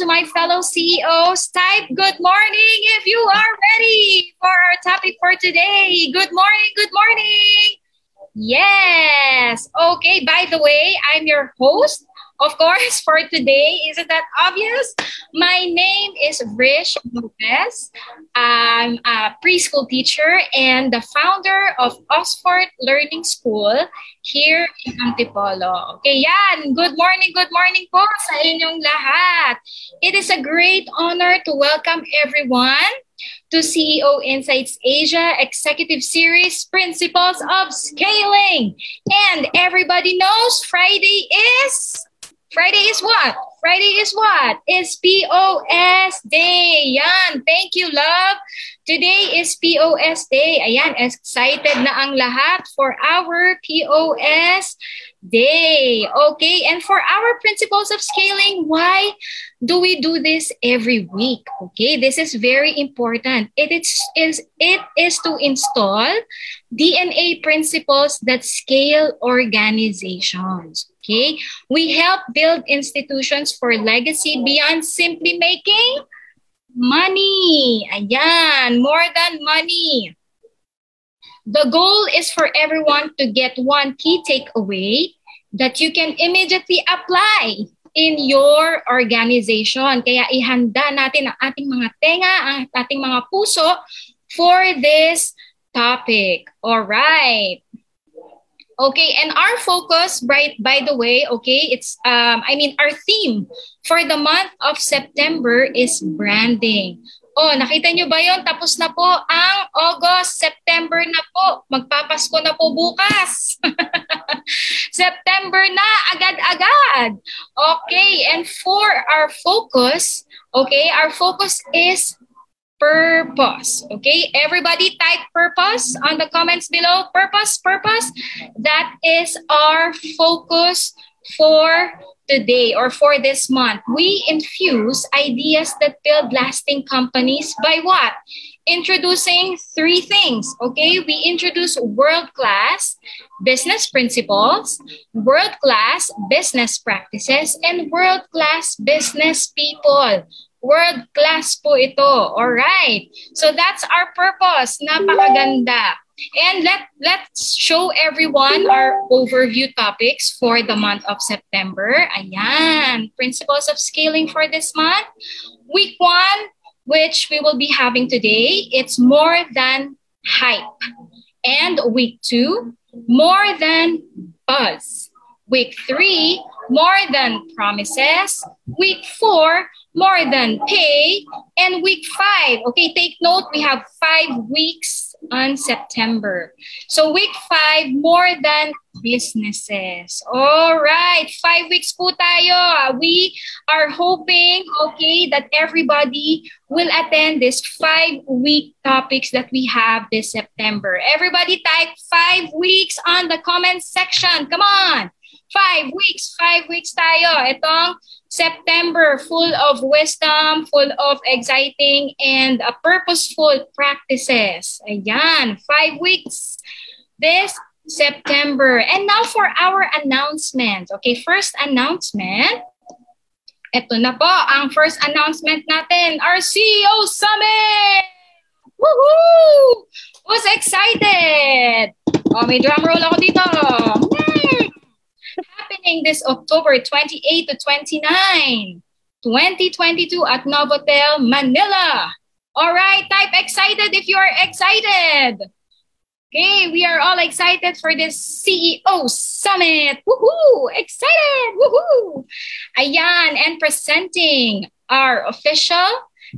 to my fellow CEOs. Type good morning if you are ready for our topic for today. Good morning, good morning. Yes. Okay, by the way, I'm your host, of course, for today, isn't that obvious? My name is Rish Lopez. I'm a preschool teacher and the founder of Oxford Learning School here in Antipolo. Okay, yan. Good morning, good morning po sa inyong lahat. It is a great honor to welcome everyone to CEO Insights Asia Executive Series Principles of Scaling. And everybody knows Friday is Friday is what? Friday is what? It's POS Day. Yan. Thank you, love. Today is POS Day. Ayan, excited na ang lahat for our POS Day. Okay, and for our principles of scaling, why do we do this every week? Okay, this is very important. It is, is, it is to install DNA principles that scale organizations. Okay? We help build institutions for legacy beyond simply making money. Ayan, more than money. The goal is for everyone to get one key takeaway that you can immediately apply in your organization. Kaya ihanda natin ang ating mga tenga, ang ating mga puso for this topic. All right. Okay, and our focus, right, by the way, okay, it's, um, I mean, our theme for the month of September is branding. Oh, nakita nyo ba yon? Tapos na po ang August, September na po. Magpapasko na po bukas. September na, agad-agad. Okay, and for our focus, okay, our focus is purpose. Okay, everybody type purpose on the comments below. Purpose, purpose. That is our focus for today or for this month. We infuse ideas that build lasting companies by what? Introducing three things. Okay, we introduce world class business principles, world class business practices, and world class business people. World class po ito. All right. So that's our purpose. Napakaganda. And let let's show everyone our overview topics for the month of September. Ayan, principles of scaling for this month. Week 1, which we will be having today, it's more than hype. And week 2, more than buzz. Week 3, more than promises. Week 4, more than pay. And week five, okay, take note, we have five weeks on September. So week five, more than businesses. All right, five weeks po tayo. We are hoping, okay, that everybody will attend this five-week topics that we have this September. Everybody type five weeks on the comment section. Come on. Five weeks, five weeks tayo. Itong September, full of wisdom, full of exciting and uh, purposeful practices. Ayan, five weeks this September. And now for our announcement. Okay, first announcement. Ito na po ang first announcement natin, our CEO Summit! Woohoo! Who's excited? Oh, may drum roll ako dito. Hmm. Happening this October 28 to 29, 2022 at Novotel, Manila. All right, type excited if you are excited. Okay, we are all excited for this CEO Summit. Woohoo! Excited! Woohoo! Ayan, and presenting our official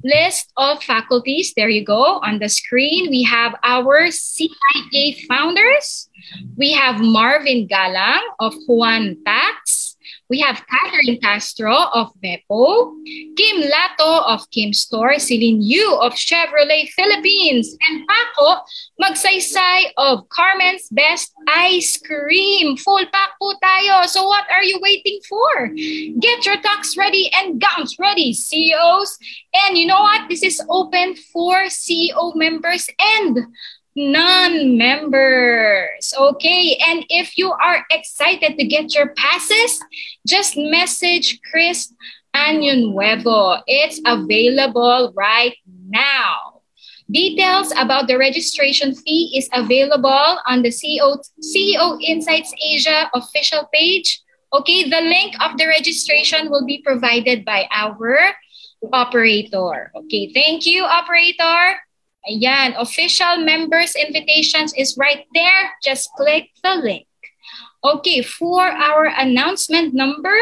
list of faculties. There you go on the screen. We have our CIA founders. We have Marvin Galang of Juan Tax. We have Catherine Castro of Bepo, Kim Lato of Kim Store, Celine Yu of Chevrolet Philippines, and Paco Magsaysay of Carmen's Best Ice Cream. Full pack po tayo. So what are you waiting for? Get your tux ready and gowns ready, CEOs. And you know what? This is open for CEO members and non-members. Okay, and if you are excited to get your passes, just message Chris Nuevo. It's available right now. Details about the registration fee is available on the CEO, CEO Insights Asia official page. Okay, the link of the registration will be provided by our operator. Okay, thank you, operator. Ayan, official members invitations is right there. Just click the link. Okay, for our announcement number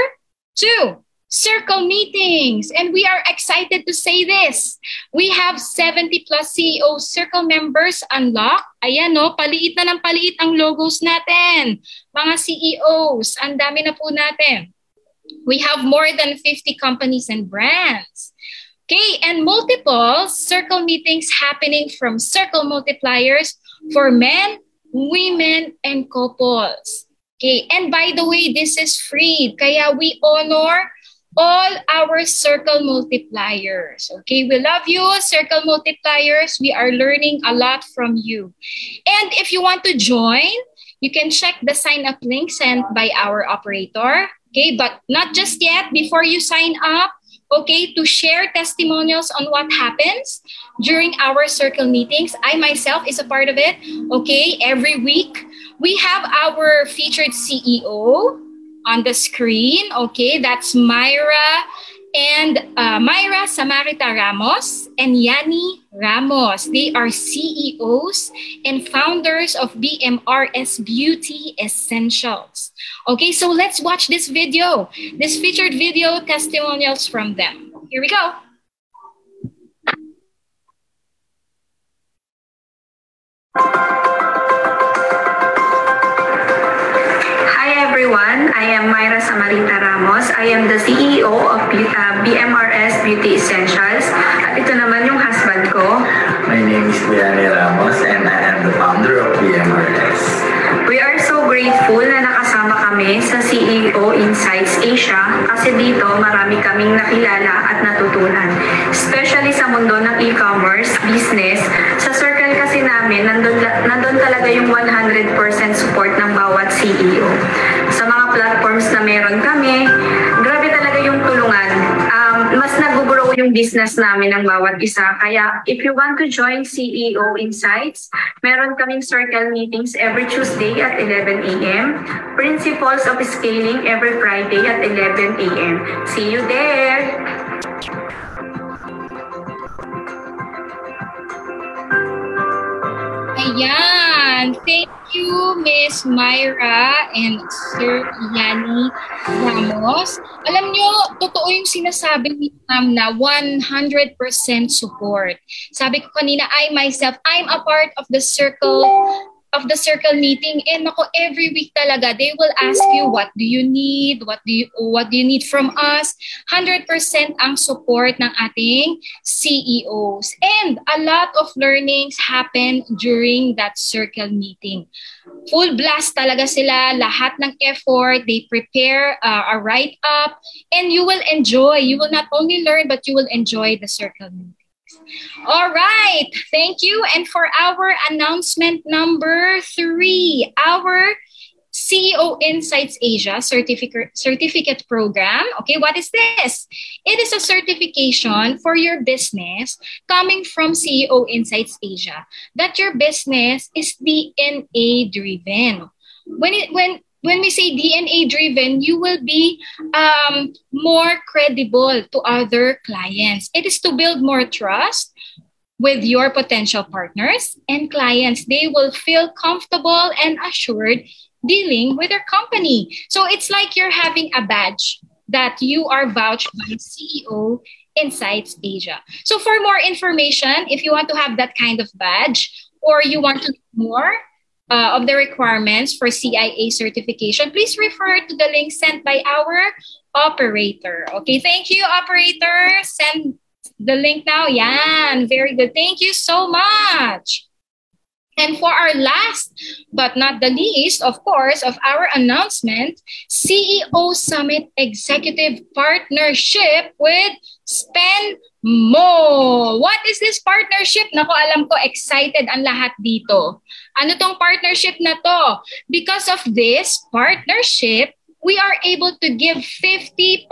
two, circle meetings. And we are excited to say this. We have 70 plus CEO circle members unlocked. Ayan no, paliit na ng paliit ang logos natin. Mga CEOs, ang dami na po natin. We have more than 50 companies and brands. Okay, and multiple circle meetings happening from circle multipliers for men, women, and couples. Okay, and by the way, this is free. Kaya we honor all our circle multipliers. Okay, we love you, circle multipliers. We are learning a lot from you. And if you want to join, you can check the sign up link sent by our operator. Okay, but not just yet. Before you sign up, okay, to share testimonials on what happens during our circle meetings. I myself is a part of it, okay, every week. We have our featured CEO on the screen, okay, that's Myra and uh, Myra Samarita Ramos and Yanni Ramos. They are CEOs and founders of BMRS Beauty Essentials. Okay, so let's watch this video, this featured video testimonials from them. Here we go. everyone. I am Myra Samarita Ramos. I am the CEO of uh, BMRS Beauty Essentials. At ito naman yung husband ko. My name is Liane Ramos and I am the founder of BMRS. Are so grateful na nakasama kami sa CEO Insights Asia kasi dito marami kaming nakilala at natutunan. Especially sa mundo ng e-commerce, business, sa circle kasi namin, nandun, nandun talaga yung 100% support ng bawat CEO sa mga platforms na meron kami, yung business namin ng bawat isa. Kaya if you want to join CEO Insights, meron kaming circle meetings every Tuesday at 11 a.m. Principles of Scaling every Friday at 11 a.m. See you there! Ayan. Thank you, Miss Myra and Sir Yanni Ramos. Alam nyo, totoo yung sinasabi ni Ma'am na 100% support. Sabi ko kanina, I myself, I'm a part of the circle of the circle meeting and ako every week talaga they will ask you what do you need? What do you what do you need from us? 100% ang support ng ating CEOs and a lot of learnings happen during that circle meeting. Full blast talaga sila lahat ng effort they prepare uh, a write up and you will enjoy. You will not only learn but you will enjoy the circle meeting all right. Thank you. And for our announcement number three, our CEO Insights Asia certificate certificate program. Okay, what is this? It is a certification for your business coming from CEO Insights Asia that your business is DNA driven. When it when when we say DNA driven, you will be um, more credible to other clients. It is to build more trust with your potential partners and clients. They will feel comfortable and assured dealing with your company. So it's like you're having a badge that you are vouched by CEO Insights Asia. So for more information, if you want to have that kind of badge or you want to know more, uh, of the requirements for CIA certification, please refer to the link sent by our operator. Okay, thank you, operator. Send the link now. Yan, very good. Thank you so much. And for our last but not the least, of course, of our announcement, CEO Summit Executive Partnership with Spend Mo. What is this partnership? Nako, alam ko, excited ang lahat dito. Ano tong partnership na to? Because of this partnership, we are able to give 50%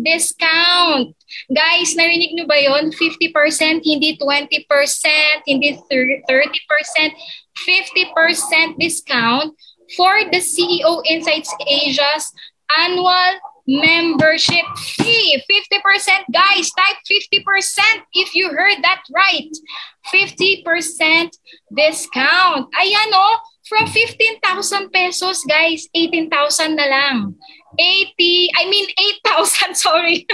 discount. Guys, narinig nyo ba yon? 50%, hindi 20%, hindi 30%, 50% discount for the CEO Insights Asia's annual membership fee. 50%, guys, type 50% if you heard that right. 50% discount. Ayan o, oh, from 15,000 pesos, guys, 18,000 na lang. 80, I mean 8,000, sorry.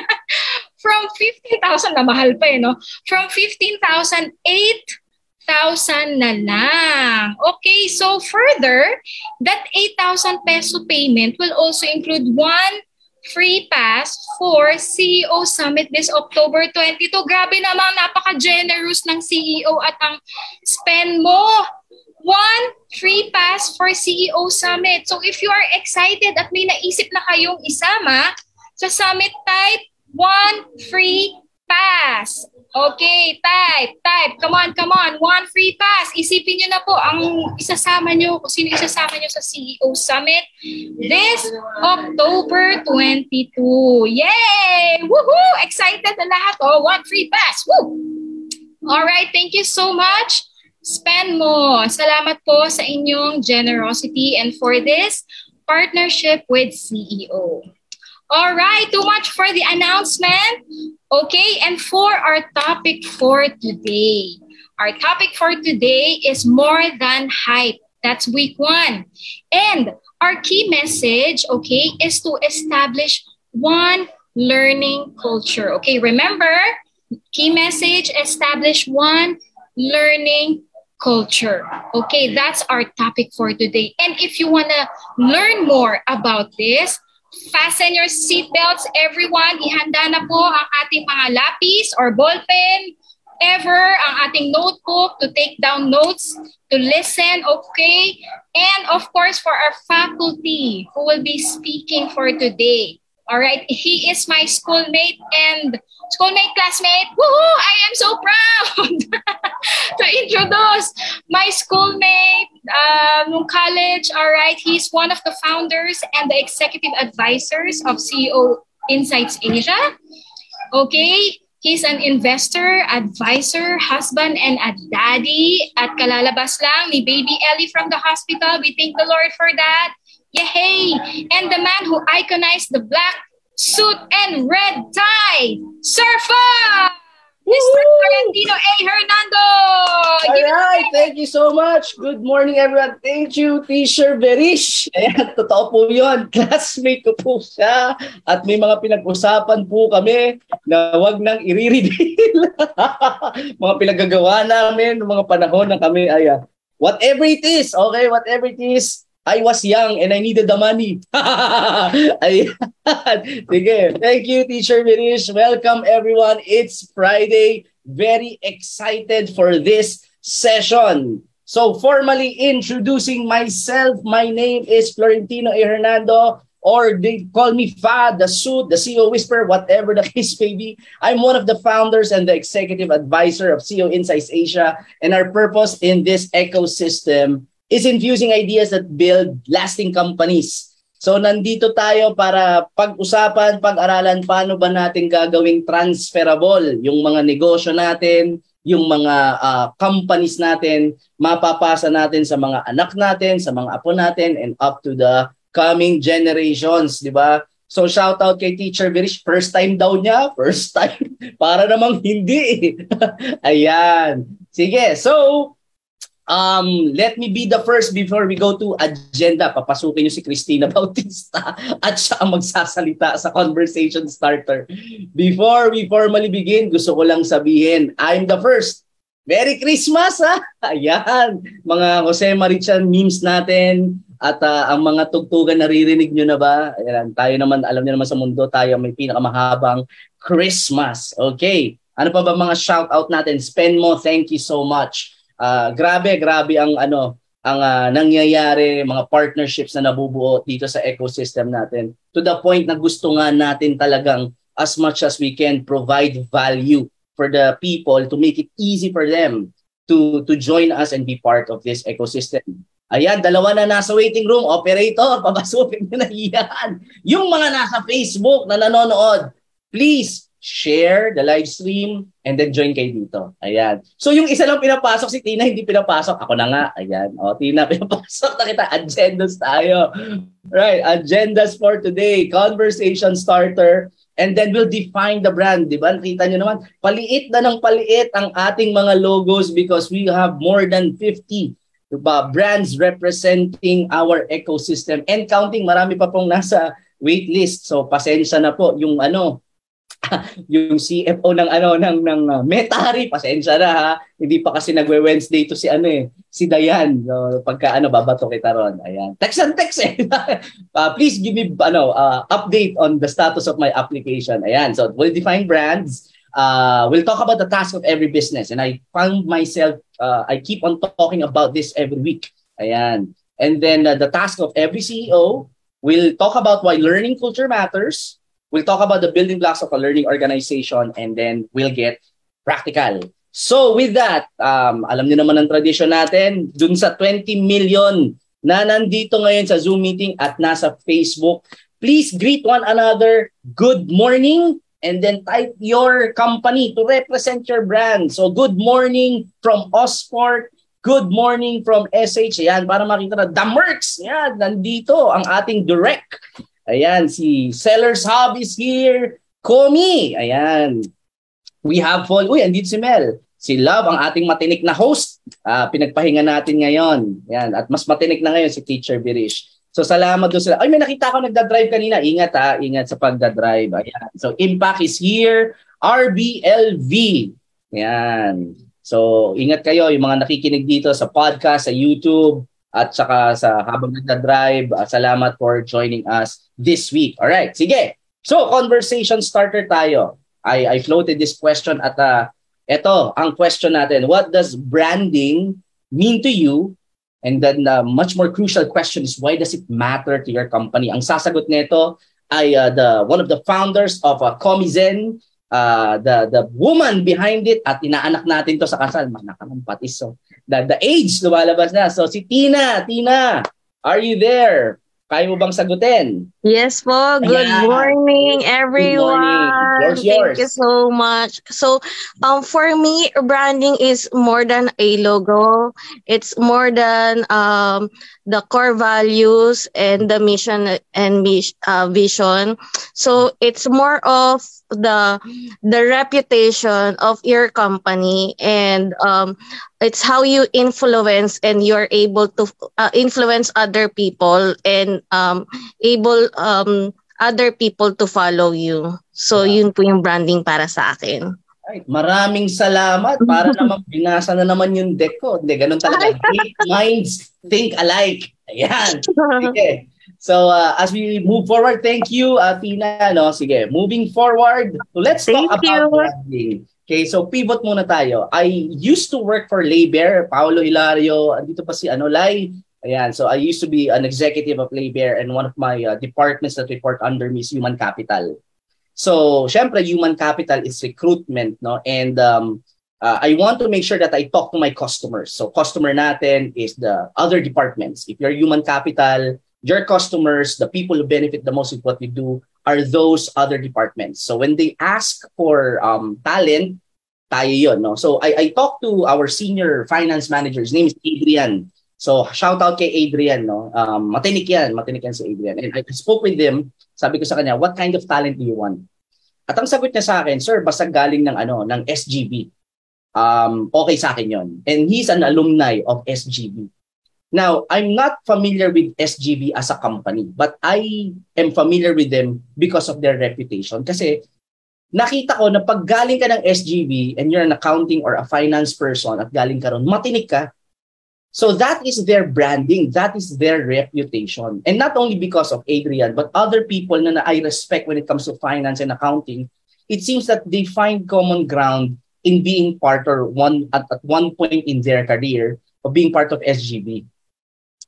from 15,000 na mahal pa eh, no? From 15,000, 8,000 na lang. Okay, so further, that 8,000 peso payment will also include one free pass for CEO Summit this October 22. Grabe naman, napaka-generous ng CEO at ang spend mo. One free pass for CEO Summit. So if you are excited at may naisip na kayong isama sa Summit type, one free pass. Okay, type, type. Come on, come on. One free pass. Isipin nyo na po ang isasama nyo, kung sino isasama nyo sa CEO Summit this October 22. Yay! Woohoo! Excited na lahat. Oh, one free pass. Woo! All right, thank you so much. Spend mo. Salamat po sa inyong generosity and for this partnership with CEO. All right, too much for the announcement. Okay, and for our topic for today, our topic for today is more than hype. That's week one. And our key message, okay, is to establish one learning culture. Okay, remember, key message, establish one learning culture. Okay, that's our topic for today. And if you want to learn more about this, Fasten your seatbelts, everyone. Ihanda na po ang ating mga lapis or ballpen, ever ang ating notebook to take down notes, to listen, okay? And of course, for our faculty who will be speaking for today. All right, he is my schoolmate and schoolmate classmate. Woohoo! I am so proud to introduce my schoolmate uh, nung college. All right, he's one of the founders and the executive advisors of CEO Insights Asia. Okay, he's an investor, advisor, husband, and a daddy. At kalalabas lang ni baby Ellie from the hospital. We thank the Lord for that. Yay! And the man who iconized the black suit and red tie, Surfa! Mr. Tarantino A. Hernando! All right, thank you so much. Good morning, everyone. Thank you, Teacher Berish. Ayan, totoo po yun. Classmate ko po siya. At may mga pinag-usapan po kami na wag nang i-reveal. mga pinagagawa namin, mga panahon na kami ay uh, Whatever it is, okay, whatever it is, I was young and I needed the money. Sige. Thank you, Teacher Mirish. Welcome, everyone. It's Friday. Very excited for this session. So, formally introducing myself, my name is Florentino A. Hernando, or they call me Fa, the suit, the CEO Whisper, whatever the case may be. I'm one of the founders and the executive advisor of CEO Insights Asia, and our purpose in this ecosystem is infusing ideas that build lasting companies. So nandito tayo para pag-usapan, pag-aralan paano ba natin gagawing transferable yung mga negosyo natin, yung mga uh, companies natin, mapapasa natin sa mga anak natin, sa mga apo natin, and up to the coming generations, di ba? So shout out kay Teacher Virish, first time daw niya, first time. Para namang hindi. Ayan. Sige, so Um, let me be the first before we go to agenda. Papasukin niyo si Christina Bautista at siya ang magsasalita sa conversation starter. Before we formally begin, gusto ko lang sabihin, I'm the first. Merry Christmas ha! Ayan, mga Jose Marichan memes natin at uh, ang mga tugtugan naririnig nyo na ba? Ayan, tayo naman, alam niyo naman sa mundo, tayo may pinakamahabang Christmas. Okay, ano pa ba mga shout out natin? Spend mo, thank you so much uh, grabe, grabe ang ano, ang uh, nangyayari, mga partnerships na nabubuo dito sa ecosystem natin. To the point na gusto nga natin talagang as much as we can provide value for the people to make it easy for them to to join us and be part of this ecosystem. Ayan, dalawa na nasa waiting room. Operator, papasukin nyo na yan. Yung mga nasa Facebook na nanonood, please share the live stream, and then join kayo dito. Ayan. So yung isa lang pinapasok, si Tina hindi pinapasok. Ako na nga. Ayan. O, Tina, pinapasok na kita. Agendas tayo. Right. Agendas for today. Conversation starter. And then we'll define the brand. Di ba? Nakita nyo naman, paliit na ng paliit ang ating mga logos because we have more than 50 diba, brands representing our ecosystem and counting. Marami pa pong nasa waitlist. So pasensya na po yung ano, yung CFO ng ano ng ng uh, Metari, pasensya na ha. Hindi pa kasi nagwe-Wednesday to si ano eh, si Dayan. So, pagka ano babato kita ron. Ayan. Text and text eh. uh, please give me ano uh, update on the status of my application. Ayan. So, we'll define brands. Uh, we'll talk about the task of every business and I found myself uh, I keep on talking about this every week. Ayan. And then uh, the task of every CEO, we'll talk about why learning culture matters We'll talk about the building blocks of a learning organization and then we'll get practical. So with that, um, alam niyo naman ang tradition natin, dun sa 20 million na nandito ngayon sa Zoom meeting at nasa Facebook, please greet one another, good morning, and then type your company to represent your brand. So good morning from Osport, good morning from SH. Ayan, para makita na, the Mercs, yan, nandito ang ating direct Ayan, si Sellers Hub is here. Komi, ayan. We have full, uy, andito si Mel. Si Love, ang ating matinik na host. Uh, pinagpahinga natin ngayon. Ayan, at mas matinik na ngayon si Teacher Birish. So salamat doon sila. Ay, may nakita ako nagda-drive kanina. Ingat ha, ingat sa pagda-drive. Ayan. So Impact is here. RBLV. Ayan. So ingat kayo, yung mga nakikinig dito sa podcast, sa YouTube, at saka sa habang nagda-drive, uh, salamat for joining us this week. All right, sige. So, conversation starter tayo. I, I floated this question at uh, ito, ang question natin. What does branding mean to you? And then the uh, much more crucial question is why does it matter to your company? Ang sasagot nito ay uh, the one of the founders of uh, Comizen, uh, the the woman behind it at inaanak natin to sa kasal. Manakamampatis. So, the, the age lumalabas na. So si Tina, Tina, are you there? Kaya mo bang sagutin? Yes po. Good Ayan. morning, everyone. Good morning. Thank you so much. So, um, for me, branding is more than a logo. It's more than um the core values and the mission and uh, vision. So, it's more of the the reputation of your company and um, it's how you influence and you're able to uh, influence other people and um, able um, other people to follow you. So, yun po yung branding para sa akin. Right. Maraming salamat. Para naman binasa na naman yung deck ko. Hindi, ganun talaga. Great minds think alike. Ayan. Okay. So uh, as we move forward, thank you, uh, Tina. No? Sige, moving forward, let's thank talk you. about branding. Okay, so pivot muna tayo. I used to work for Labor, Paolo Hilario, andito pa si ano, Lai. Ayan, so I used to be an executive of Labor and one of my uh, departments that report under me is human capital. So, syempre, human capital is recruitment, no? And um, uh, I want to make sure that I talk to my customers. So, customer natin is the other departments. If you're human capital, your customers, the people who benefit the most with what you do, are those other departments. So when they ask for um, talent, tayo yun. No? So I, I talked to our senior finance manager. His name is Adrian. So shout out kay Adrian. No? Um, matinik yan. Matinik yan si Adrian. And I spoke with him. Sabi ko sa kanya, what kind of talent do you want? At ang sagot niya sa akin, sir, basta galing ng ano ng SGB. Um, okay sa akin yon. And he's an alumni of SGB. Now, I'm not familiar with SGB as a company, but I am familiar with them because of their reputation. Kasi nakita ko na pag galing ka ng SGB and you're an accounting or a finance person at galing ka ron, matinik ka. So that is their branding, that is their reputation. And not only because of Adrian, but other people na, I respect when it comes to finance and accounting, it seems that they find common ground in being part or one at, at one point in their career of being part of SGB.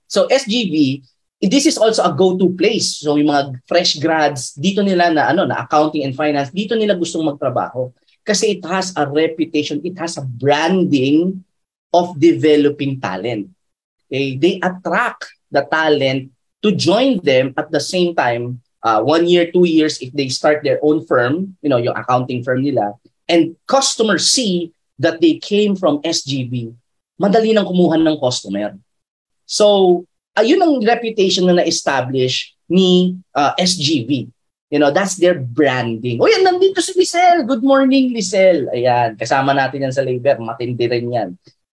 So SGB, this is also a go-to place. So yung mga fresh grads, dito nila na ano na accounting and finance, dito nila gustong magtrabaho kasi it has a reputation, it has a branding of developing talent. Okay? They attract the talent to join them at the same time, uh, one year, two years, if they start their own firm, you know, yung accounting firm nila, and customers see that they came from SGB, madali nang kumuha ng customer. So, ayun ang reputation na na-establish ni uh, SGV. You know, that's their branding. O yan, nandito si Lisel. Good morning, Lisel. Ayan, kasama natin yan sa labor. Matindi rin yan.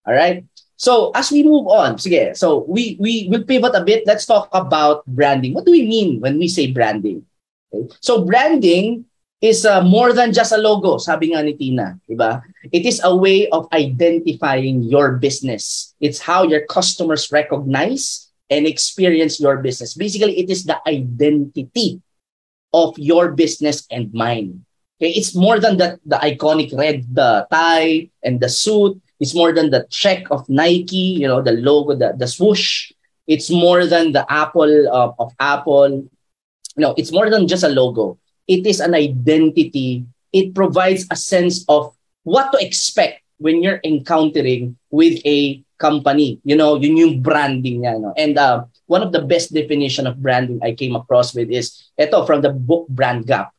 Alright? So, as we move on, sige, so we, we will pivot a bit. Let's talk about branding. What do we mean when we say branding? Okay. So, branding is uh, more than just a logo, sabi nga ni Tina? It is a way of identifying your business. It's how your customers recognize and experience your business. Basically, it is the identity of your business and mine. Okay, it's more than the, the iconic red the tie and the suit. It's more than the check of Nike, you know, the logo, the, the swoosh. It's more than the apple uh, of Apple. No, it's more than just a logo it is an identity. It provides a sense of what to expect when you're encountering with a company. You know, yun yung branding niya. No? And uh, one of the best definition of branding I came across with is ito from the book Brand Gap.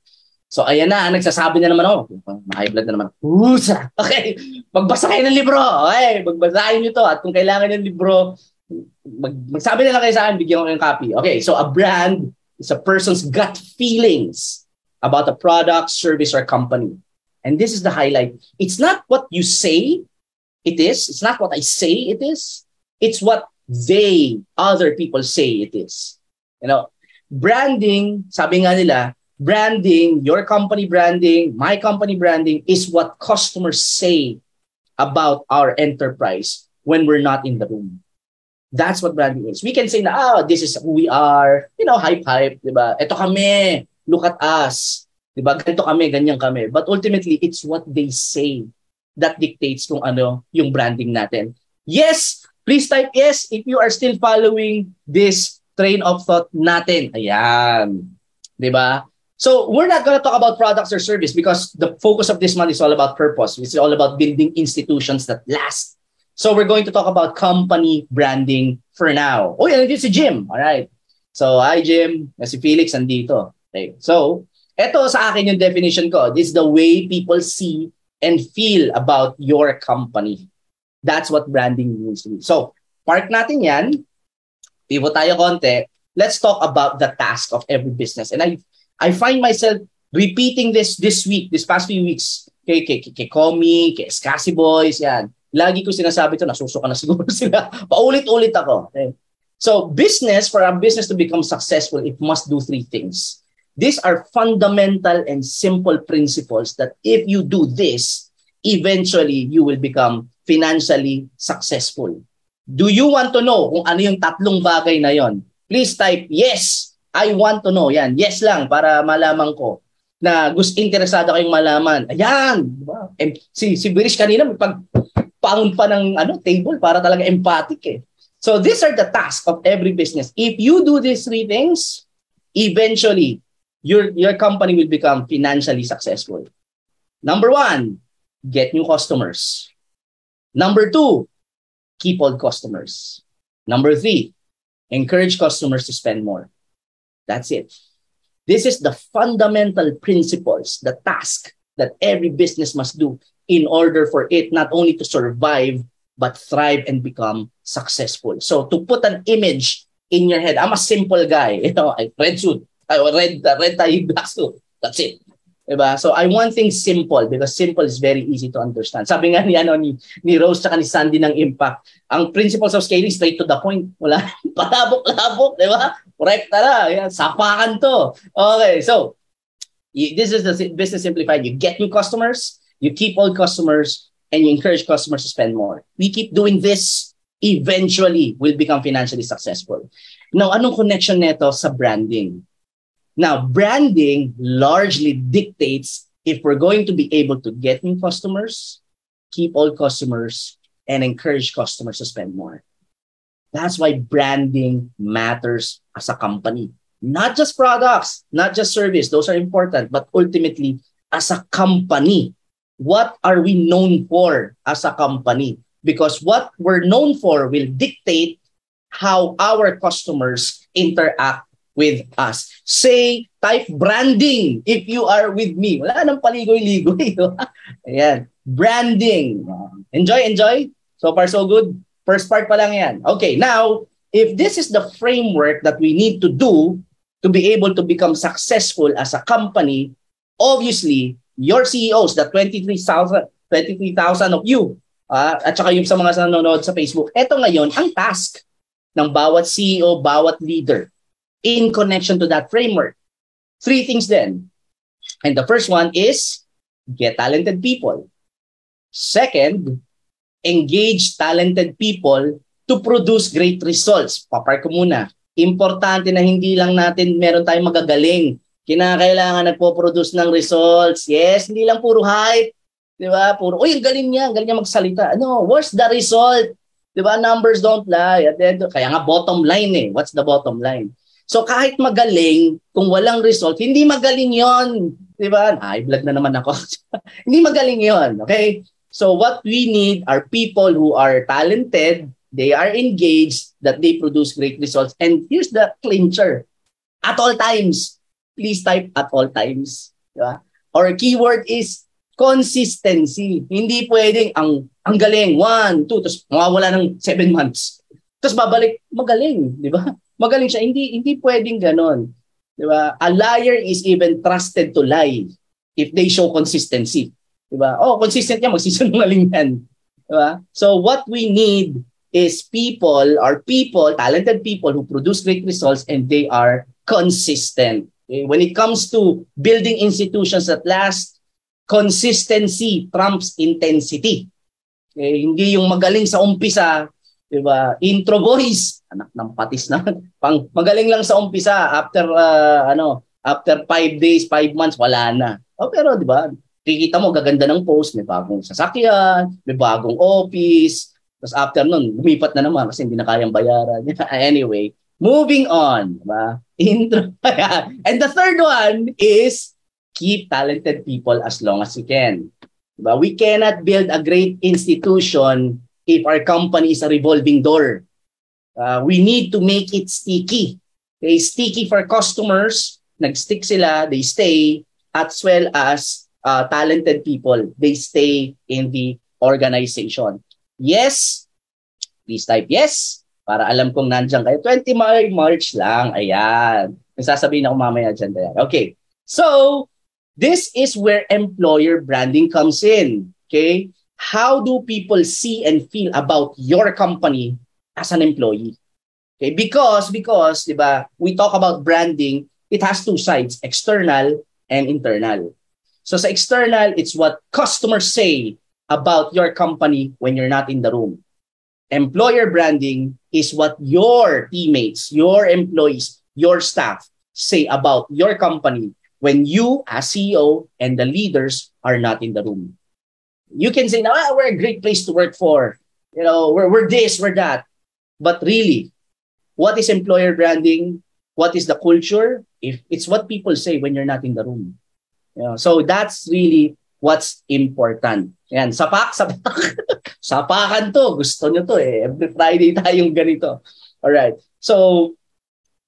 So ayan na, nagsasabi na naman ako. Blood na naman. Pusa! Okay, magbasa kayo ng libro. Okay, magbasahin nyo to. At kung kailangan yung libro, mag, magsabi na lang kayo sa akin, bigyan ko kayong copy. Okay, so a brand is a person's gut feelings about a product, service, or company. And this is the highlight. It's not what you say it is. It's not what I say it is. It's what they, other people say it is. You know, branding, sabi nga nila, branding, your company branding, my company branding is what customers say about our enterprise when we're not in the room. That's what branding is. We can say na, oh, this is who we are, you know, hype, hype, di ba? Ito kami, look at us. Diba? Ganito kami, ganyan kami. But ultimately, it's what they say that dictates kung ano yung branding natin. Yes, please type yes if you are still following this train of thought natin. Ayan. Diba? So we're not going to talk about products or service because the focus of this month is all about purpose. It's all about building institutions that last. So we're going to talk about company branding for now. Oh, yan, si Jim. All right. So, hi Jim. Si Felix andito. Okay. So, eto sa akin yung definition ko. This is the way people see and feel about your company. That's what branding means to me. So, park natin yan. Pivot tayo konti. Let's talk about the task of every business. And I I find myself repeating this this week, this past few weeks. Kay, kay, kay, kay Komi, kay Scassi Boys, yan. Lagi ko sinasabi to, nasusuka na siguro sila. Paulit-ulit ako. Okay? So, business, for a business to become successful, it must do three things. These are fundamental and simple principles that if you do this, eventually you will become financially successful. Do you want to know kung ano yung tatlong bagay na yon? Please type yes. I want to know. Yan. Yes lang para malaman ko na gusto interesado kayong malaman. Ayan, di ba? Si si Birish kanina pag pound pa ng ano table para talaga empathic eh. So these are the tasks of every business. If you do these three things, eventually your your company will become financially successful. Number one, get new customers. Number two, keep old customers. Number three, encourage customers to spend more. That's it. This is the fundamental principles, the task that every business must do in order for it not only to survive, but thrive and become successful. So to put an image in your head, I'm a simple guy. You know, I red suit, I red, red tie, black suit. That's it. Diba? So I want things simple because simple is very easy to understand. Sabi nga ni, ano, ni, ni Rose at ni Sandy ng Impact, ang principles of scaling straight to the point. Wala, patabok-labok, di ba? Correct na Yan, sapakan to. Okay, so this is the business simplified. You get new customers, you keep old customers, and you encourage customers to spend more. We keep doing this, eventually we'll become financially successful. Now, anong connection neto sa branding? Now, branding largely dictates if we're going to be able to get new customers, keep old customers, and encourage customers to spend more. That's why branding matters as a company. Not just products, not just service, those are important, but ultimately, as a company, what are we known for as a company? Because what we're known for will dictate how our customers interact with us. Say, type branding if you are with me. Wala nang paligoy-ligoy. Ayan. Branding. Enjoy, enjoy. So far, so good. First part pa lang yan. Okay, now, if this is the framework that we need to do to be able to become successful as a company, obviously, your CEOs, the 23,000 23,000 of you, uh, at saka yung sa mga nanonood sa Facebook, eto ngayon ang task ng bawat CEO, bawat leader in connection to that framework. Three things then. And the first one is get talented people. Second, engage talented people to produce great results. Papar ko muna. Importante na hindi lang natin meron tayong magagaling. Kinakailangan nagpo-produce ng results. Yes, hindi lang puro hype. Di ba? Puro, uy, ang galing niya, ang galing niya magsalita. Ano, what's the result? Di ba? Numbers don't lie. At then, kaya nga bottom line eh. What's the bottom line? So kahit magaling, kung walang result, hindi magaling yon, Di ba? Ay, vlog na naman ako. hindi magaling yon, Okay? So what we need are people who are talented, they are engaged, that they produce great results. And here's the clincher. At all times. Please type at all times. Diba? Or keyword is consistency. Hindi pwedeng ang ang galing, one, two, tapos mawawala ng seven months. Tapos babalik, magaling, di ba? magaling siya. Hindi hindi pwedeng ganon. Di ba? A liar is even trusted to lie if they show consistency. Di ba? Oh, consistent yan, magsisinungaling yan. Di ba? So what we need is people or people, talented people who produce great results and they are consistent. Okay? When it comes to building institutions that last, consistency trumps intensity. Okay? Hindi yung magaling sa umpisa, 'di ba? Intro boys, anak ng patis na. Pang magaling lang sa umpisa after uh, ano, after five days, five months wala na. Oh, pero 'di ba? Kikita mo gaganda ng post, may bagong sasakyan, may bagong office. Tapos after nun, lumipat na naman kasi hindi na kayang bayaran. anyway, moving on, diba? Intro. And the third one is keep talented people as long as you can. Diba? We cannot build a great institution if our company is a revolving door. Uh, we need to make it sticky. Okay, sticky for customers, nag-stick sila, they stay, as well as uh, talented people, they stay in the organization. Yes, please type yes, para alam kong nandiyan kayo. 20 March lang, ayan. May sasabihin ako mamaya dyan. Okay, so this is where employer branding comes in. Okay, how do people see and feel about your company as an employee? Okay, because because 'di ba, we talk about branding, it has two sides, external and internal. So sa external, it's what customers say about your company when you're not in the room. Employer branding is what your teammates, your employees, your staff say about your company when you as CEO and the leaders are not in the room. You can say, now ah, we're a great place to work for. You know, we're, we're this, we're that. But really, what is employer branding? What is the culture? If it's what people say when you're not in the room. You know, so that's really what's important. Yan, sapak, sapak. Sapakan to. Gusto nyo to eh. Every Friday tayong ganito. Alright. So,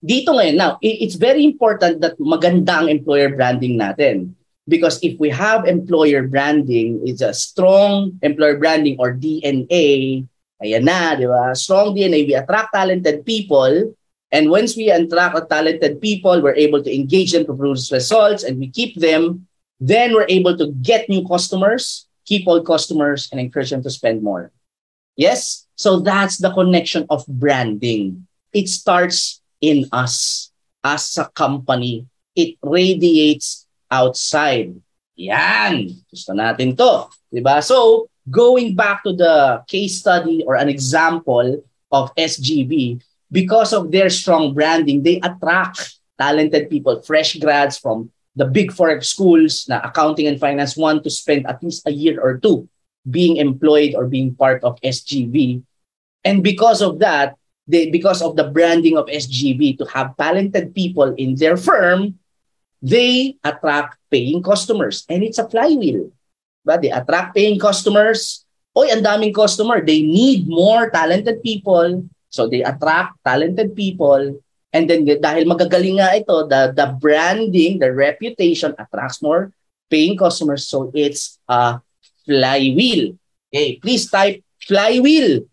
dito ngayon, now, it's very important that maganda ang employer branding natin. Because if we have employer branding, it's a strong employer branding or DNA, ayan na, di ba? Strong DNA, we attract talented people. And once we attract talented people, we're able to engage them to produce results and we keep them Then we're able to get new customers, keep old customers, and encourage them to spend more. Yes? So that's the connection of branding. It starts in us as a company. It radiates outside. Yan. Gusto natin to. Diba? So, going back to the case study or an example of SGB, because of their strong branding, they attract talented people, fresh grads from the big four schools na accounting and finance want to spend at least a year or two being employed or being part of SGV. And because of that, they because of the branding of SGV to have talented people in their firm, they attract paying customers. And it's a flywheel. But they attract paying customers. Oy, ang daming customer. They need more talented people. So they attract talented people And then dahil magagaling nga ito, the, the branding, the reputation attracts more paying customers. So it's a flywheel. Okay, please type flywheel.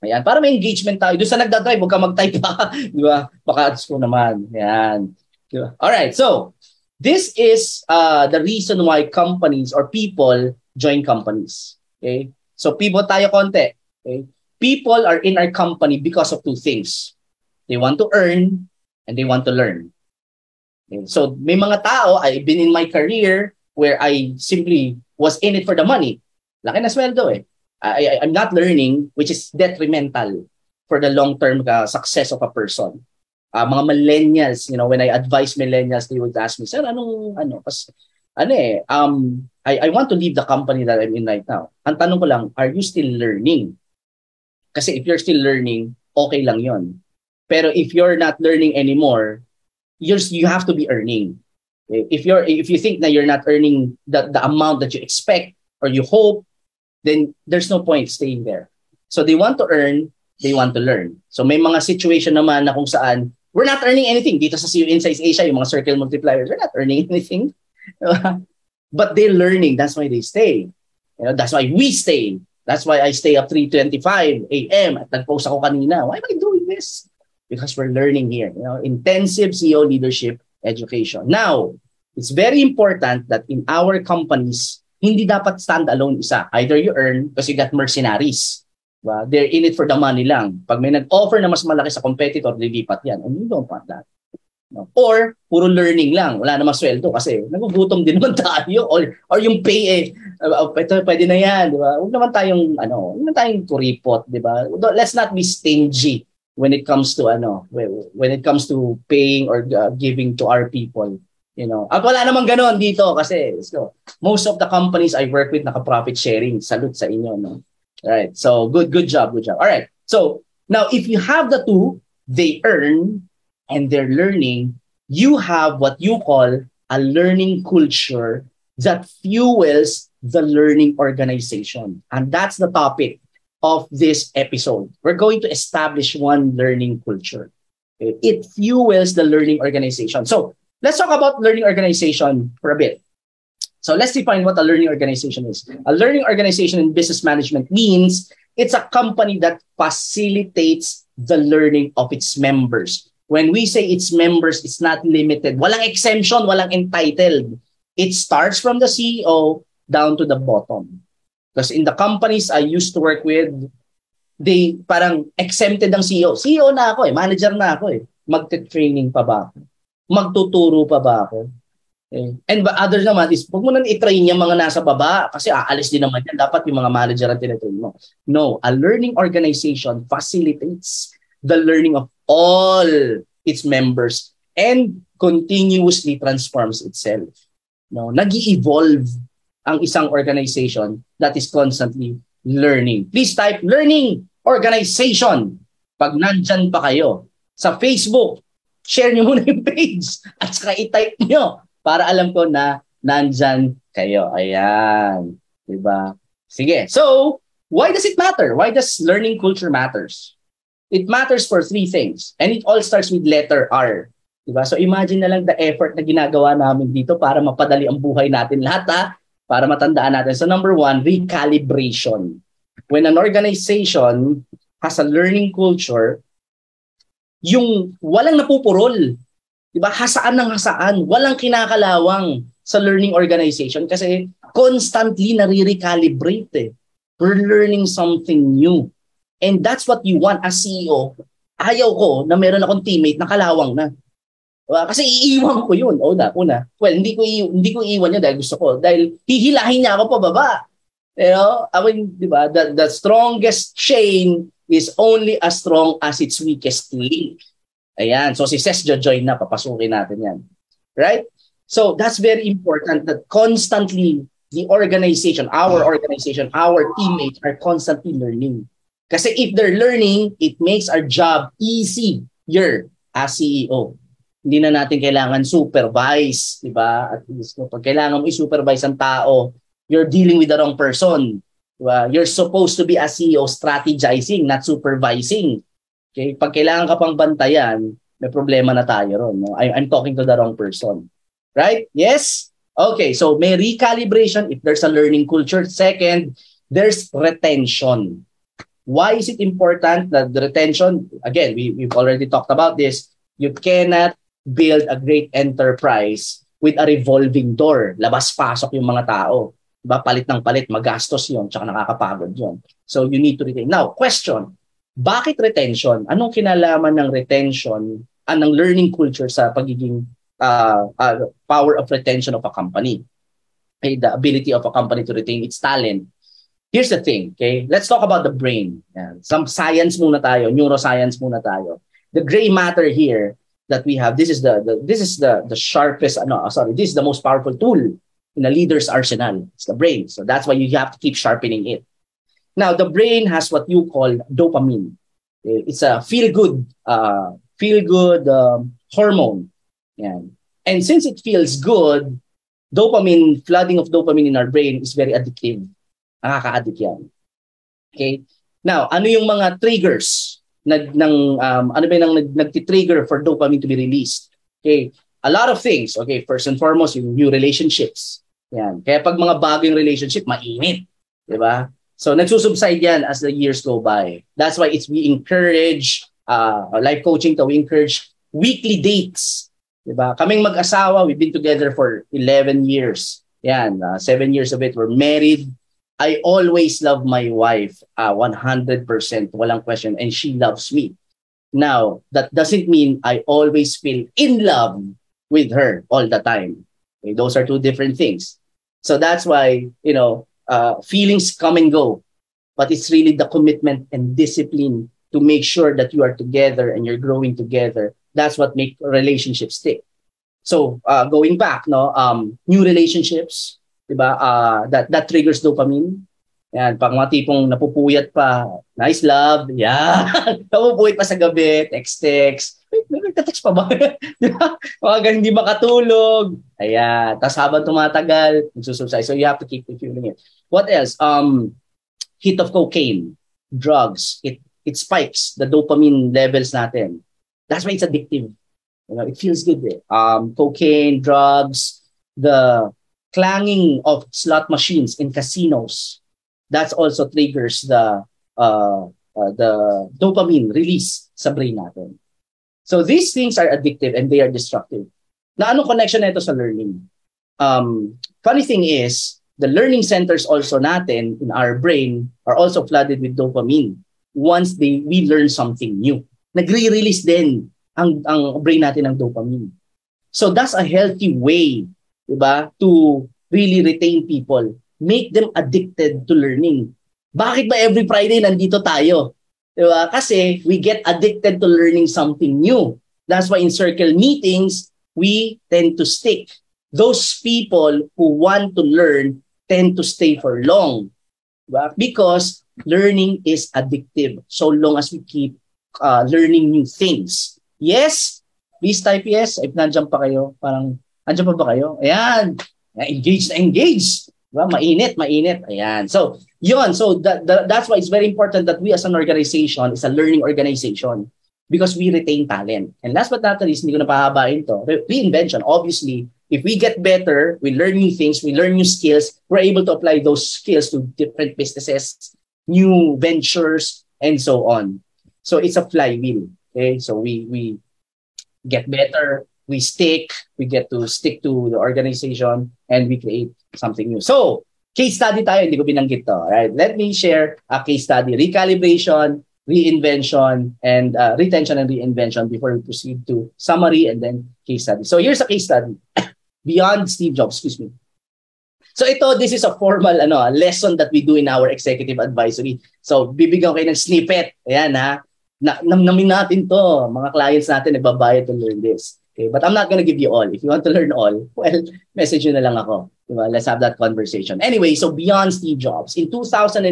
Ayan, para may engagement tayo. Doon sa nagdadrive, huwag ka mag-type pa. Di ba? Baka ko naman. Ayan. Di ba? Alright, so this is uh, the reason why companies or people join companies. Okay? So pivot tayo konti. Okay? People are in our company because of two things. They want to earn and they want to learn. Okay. So may mga tao, I've been in my career where I simply was in it for the money. Laki na sweldo eh. I, I, I'm not learning, which is detrimental for the long-term uh, success of a person. Uh, mga millennials, you know, when I advise millennials, they would ask me, sir, anong, ano, pas, ano eh, um, I, I want to leave the company that I'm in right now. Ang tanong ko lang, are you still learning? Kasi if you're still learning, okay lang yon. Pero if you're not learning anymore, you're, you have to be earning. If you're if you think that you're not earning the, the amount that you expect or you hope, then there's no point staying there. So they want to earn, they want to learn. So may mga situation naman na kung saan we're not earning anything dito sa CU Insights Asia, yung mga circle multipliers, we're not earning anything. but they're learning, that's why they stay. You know, that's why we stay. That's why I stay up 3:25 a.m. at nag-post ako kanina. Why am I doing this? because we're learning here, you know, intensive CEO leadership education. Now, it's very important that in our companies, hindi dapat standalone isa. Either you earn because you got mercenaries. Diba? They're in it for the money lang. Pag may nag-offer na mas malaki sa competitor, lilipat yan. And you don't want that. Or, puro learning lang. Wala namang sweldo kasi nagugutom din naman tayo. Or, or yung pay eh, uh, ito, pwede na yan. Di ba? Huwag naman tayong, ano, huwag naman tayong kuripot. Di ba? Let's not be stingy when it comes to ano when it comes to paying or uh, giving to our people you know at wala namang ganoon dito kasi so, most of the companies I work with naka profit sharing salute sa inyo no all right so good good job good job all right so now if you have the two they earn and they're learning you have what you call a learning culture that fuels the learning organization and that's the topic of this episode. We're going to establish one learning culture. It fuels the learning organization. So let's talk about learning organization for a bit. So let's define what a learning organization is. A learning organization in business management means it's a company that facilitates the learning of its members. When we say its members, it's not limited. Walang exemption, walang entitled. It starts from the CEO down to the bottom. Because in the companies I used to work with, they parang exempted ang CEO. CEO na ako eh, manager na ako eh. Magte-training pa ba ako? Magtuturo pa ba ako? Okay. And but other naman is, huwag mo nang i-train yung mga nasa baba kasi aalis din naman yan. Dapat yung mga manager ang tinatrain mo. No, a learning organization facilitates the learning of all its members and continuously transforms itself. No, nag-evolve ang isang organization that is constantly learning. Please type learning organization pag nandyan pa kayo. Sa Facebook, share nyo muna yung page at saka i-type nyo para alam ko na nandyan kayo. Ayan. Diba? Sige. So, why does it matter? Why does learning culture matters? It matters for three things. And it all starts with letter R. Diba? So imagine na lang the effort na ginagawa namin dito para mapadali ang buhay natin lahat ha? Para matandaan natin. So number one, recalibration. When an organization has a learning culture, yung walang napupurol, di ba? Hasaan ng hasaan, walang kinakalawang sa learning organization kasi constantly nare-recalibrate eh. We're learning something new. And that's what you want as CEO. Ayaw ko na meron akong teammate na kalawang na. Diba? Kasi iiwan ko yun. Una, una. Well, hindi ko, i- hindi ko iiwan niya dahil gusto ko. Dahil hihilahin niya ako pababa. You know? I mean, di ba? The, the strongest chain is only as strong as its weakest link. Ayan. So si Ses join na, papasukin natin yan. Right? So that's very important that constantly the organization, our organization, our teammates are constantly learning. Kasi if they're learning, it makes our job easier as CEO. Hindi na natin kailangan supervise, di ba? At least pag kailangan mo i-supervise ang tao, you're dealing with the wrong person. Diba? You're supposed to be a CEO strategizing, not supervising. Okay? Pag kailangan ka pang bantayan, may problema na tayo ron. No? I, I'm talking to the wrong person. Right? Yes? Okay, so may recalibration if there's a learning culture. Second, there's retention. Why is it important that the retention, again, we, we've already talked about this, you cannot build a great enterprise with a revolving door. Labas-pasok yung mga tao. Diba? Palit ng palit, magastos yon tsaka nakakapagod yon So you need to retain. Now, question, bakit retention? Anong kinalaman ng retention, uh, ng learning culture sa pagiging uh, uh, power of retention of a company? Okay, the ability of a company to retain its talent. Here's the thing, okay? Let's talk about the brain. Some science muna tayo, neuroscience muna tayo. The gray matter here that we have, this is the, the this is the the sharpest, no, sorry, this is the most powerful tool in a leader's arsenal. It's the brain. So that's why you have to keep sharpening it. Now, the brain has what you call dopamine. It's a feel-good, uh, feel-good um, hormone. Yan. And since it feels good, dopamine, flooding of dopamine in our brain is very addictive. Nakaka-addict yan. Okay? Now, ano yung mga triggers nag, ng, um, ano ba yung nag, nag-trigger for dopamine to be released? Okay? A lot of things. Okay? First and foremost, yung new relationships. Yan. Kaya pag mga bagong relationship, mainit. Di ba? So, nagsusubside yan as the years go by. That's why it's we encourage, uh, life coaching to, we encourage weekly dates. Di ba? Kaming mag-asawa, we've been together for 11 years. Yan, uh, seven years of it, we're married. I always love my wife uh, 100%, walang question, and she loves me. Now, that doesn't mean I always feel in love with her all the time. Okay, those are two different things. So that's why, you know, uh, feelings come and go, but it's really the commitment and discipline to make sure that you are together and you're growing together. That's what make relationships stick. So uh, going back, no, um, new relationships, diba? Uh, that that triggers dopamine. Yan, pag mga tipong napupuyat pa, nice love, yeah. napupuyat pa sa gabi, text-text. Wait, may nagtatext pa ba? Di ba? Mga hindi makatulog. Ayan. Tapos habang tumatagal, nagsusubside. So you have to keep refueling it. What else? Um, hit of cocaine, drugs. It it spikes the dopamine levels natin. That's why it's addictive. You know, it feels good. Eh? Um, cocaine, drugs, the clanging of slot machines in casinos that also triggers the uh, uh, the dopamine release sa brain natin. So these things are addictive and they are destructive. Na ano connection nito sa learning? Um, funny thing is, the learning centers also natin in our brain are also flooded with dopamine once they we learn something new. Nagre-release din ang ang brain natin ng dopamine. So that's a healthy way 'di to really retain people. Make them addicted to learning. Bakit ba every Friday nandito tayo? 'Di Kasi we get addicted to learning something new. That's why in circle meetings, we tend to stick. Those people who want to learn tend to stay for long. Diba? Because learning is addictive so long as we keep uh, learning new things. Yes, please type yes if nandiyan pa kayo. Parang Andiyan pa ba kayo? Ayan. Engage na engage. Diba? Mainit, mainit. Ayan. So, yun. So, that, that, that's why it's very important that we as an organization is a learning organization because we retain talent. And last but not least, hindi ko na pahabain to, reinvention. Obviously, if we get better, we learn new things, we learn new skills, we're able to apply those skills to different businesses, new ventures, and so on. So it's a flywheel. Okay, so we we get better, we stick, we get to stick to the organization, and we create something new. So, case study tayo, hindi ko binanggit to. Right? Let me share a case study. Recalibration, reinvention, and uh, retention and reinvention before we proceed to summary and then case study. So here's a case study. Beyond Steve Jobs, excuse me. So ito, this is a formal ano, lesson that we do in our executive advisory. So bibigyan kayo ng snippet. Ayan ha. Na, namin natin to. Mga clients natin nagbabayad to learn this. Okay, but I'm not gonna give you all. If you want to learn all, well, message nyo na lang ako. Diba? Let's have that conversation. Anyway, so beyond Steve Jobs, in 2008,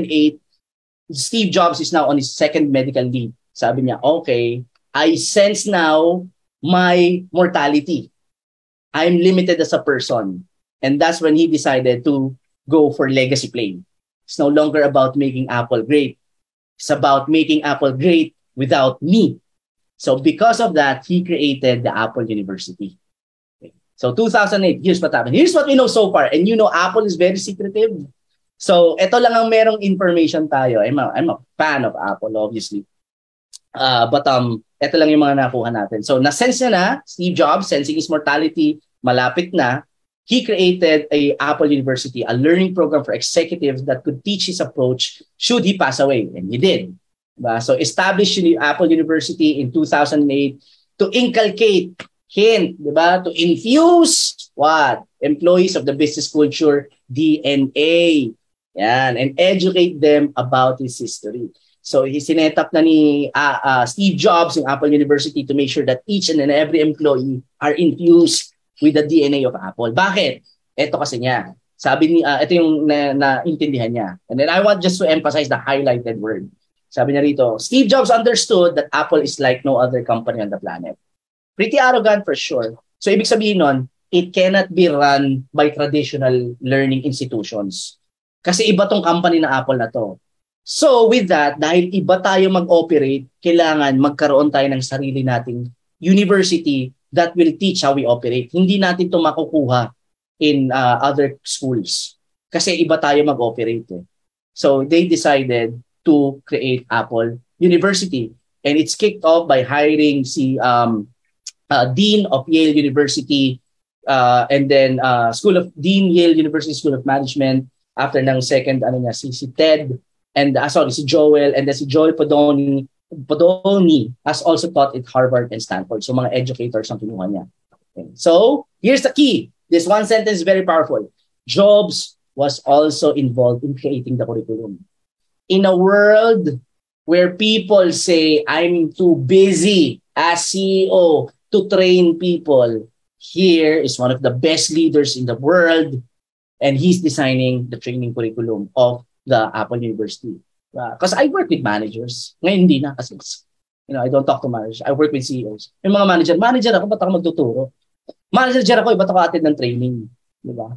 Steve Jobs is now on his second medical leave. Sabi niya, okay, I sense now my mortality. I'm limited as a person. And that's when he decided to go for legacy play. It's no longer about making Apple great. It's about making Apple great without me. So because of that, he created the Apple University. Okay. So 2008, here's what happened. Here's what we know so far. And you know, Apple is very secretive. So ito lang ang merong information tayo. I'm a, I'm a fan of Apple, obviously. Uh, but um, ito lang yung mga nakuha natin. So na-sense niya na, Steve Jobs, sensing his mortality, malapit na, he created a Apple University, a learning program for executives that could teach his approach should he pass away. And he did. Diba? So established Apple University in 2008 to inculcate, hint, diba? to infuse what? Employees of the business culture DNA. Yan, and educate them about his history. So he sinet up na ni uh, uh, Steve Jobs yung Apple University to make sure that each and every employee are infused with the DNA of Apple. Bakit? Ito kasi niya. Sabi ni uh, ito yung na, naintindihan niya. And then I want just to emphasize the highlighted word. Sabi niya rito, Steve Jobs understood that Apple is like no other company on the planet. Pretty arrogant for sure. So ibig sabihin nun, it cannot be run by traditional learning institutions. Kasi iba tong company na Apple na to. So with that, dahil iba tayo mag-operate, kailangan magkaroon tayo ng sarili nating university that will teach how we operate. Hindi natin to makukuha in uh, other schools. Kasi iba tayo mag-operate. Eh. So they decided to create Apple University. And it's kicked off by hiring si um, uh, Dean of Yale University uh, and then uh, School of Dean Yale University School of Management after ng second ano niya si si Ted and uh, sorry si Joel and then si Joel Podoni Podoni has also taught at Harvard and Stanford. So mga educators ang kinuha niya. Okay. So, here's the key. This one sentence is very powerful. Jobs was also involved in creating the curriculum in a world where people say, I'm too busy as CEO to train people, here is one of the best leaders in the world, and he's designing the training curriculum of the Apple University. Because uh, I work with managers. Ngayon hindi na kasi you know, I don't talk to managers. I work with CEOs. Yung mga manager, manager ako, ba't ako magtuturo? Manager ako, ba't ako atid ng training? Di ba?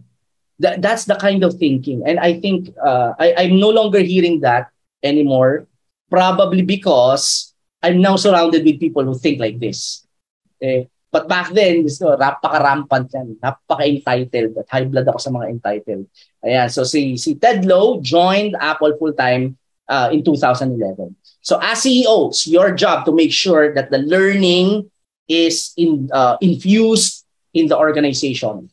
That, that's the kind of thinking. And I think uh, I, I'm no longer hearing that anymore, probably because I'm now surrounded with people who think like this. Okay? But back then, gusto, napaka-rampant yan. Napaka-entitled. At high blood ako sa mga entitled. Ayan. So si, si Ted Lowe joined Apple full-time uh, in 2011. So as CEOs, your job to make sure that the learning is in uh, infused in the organization.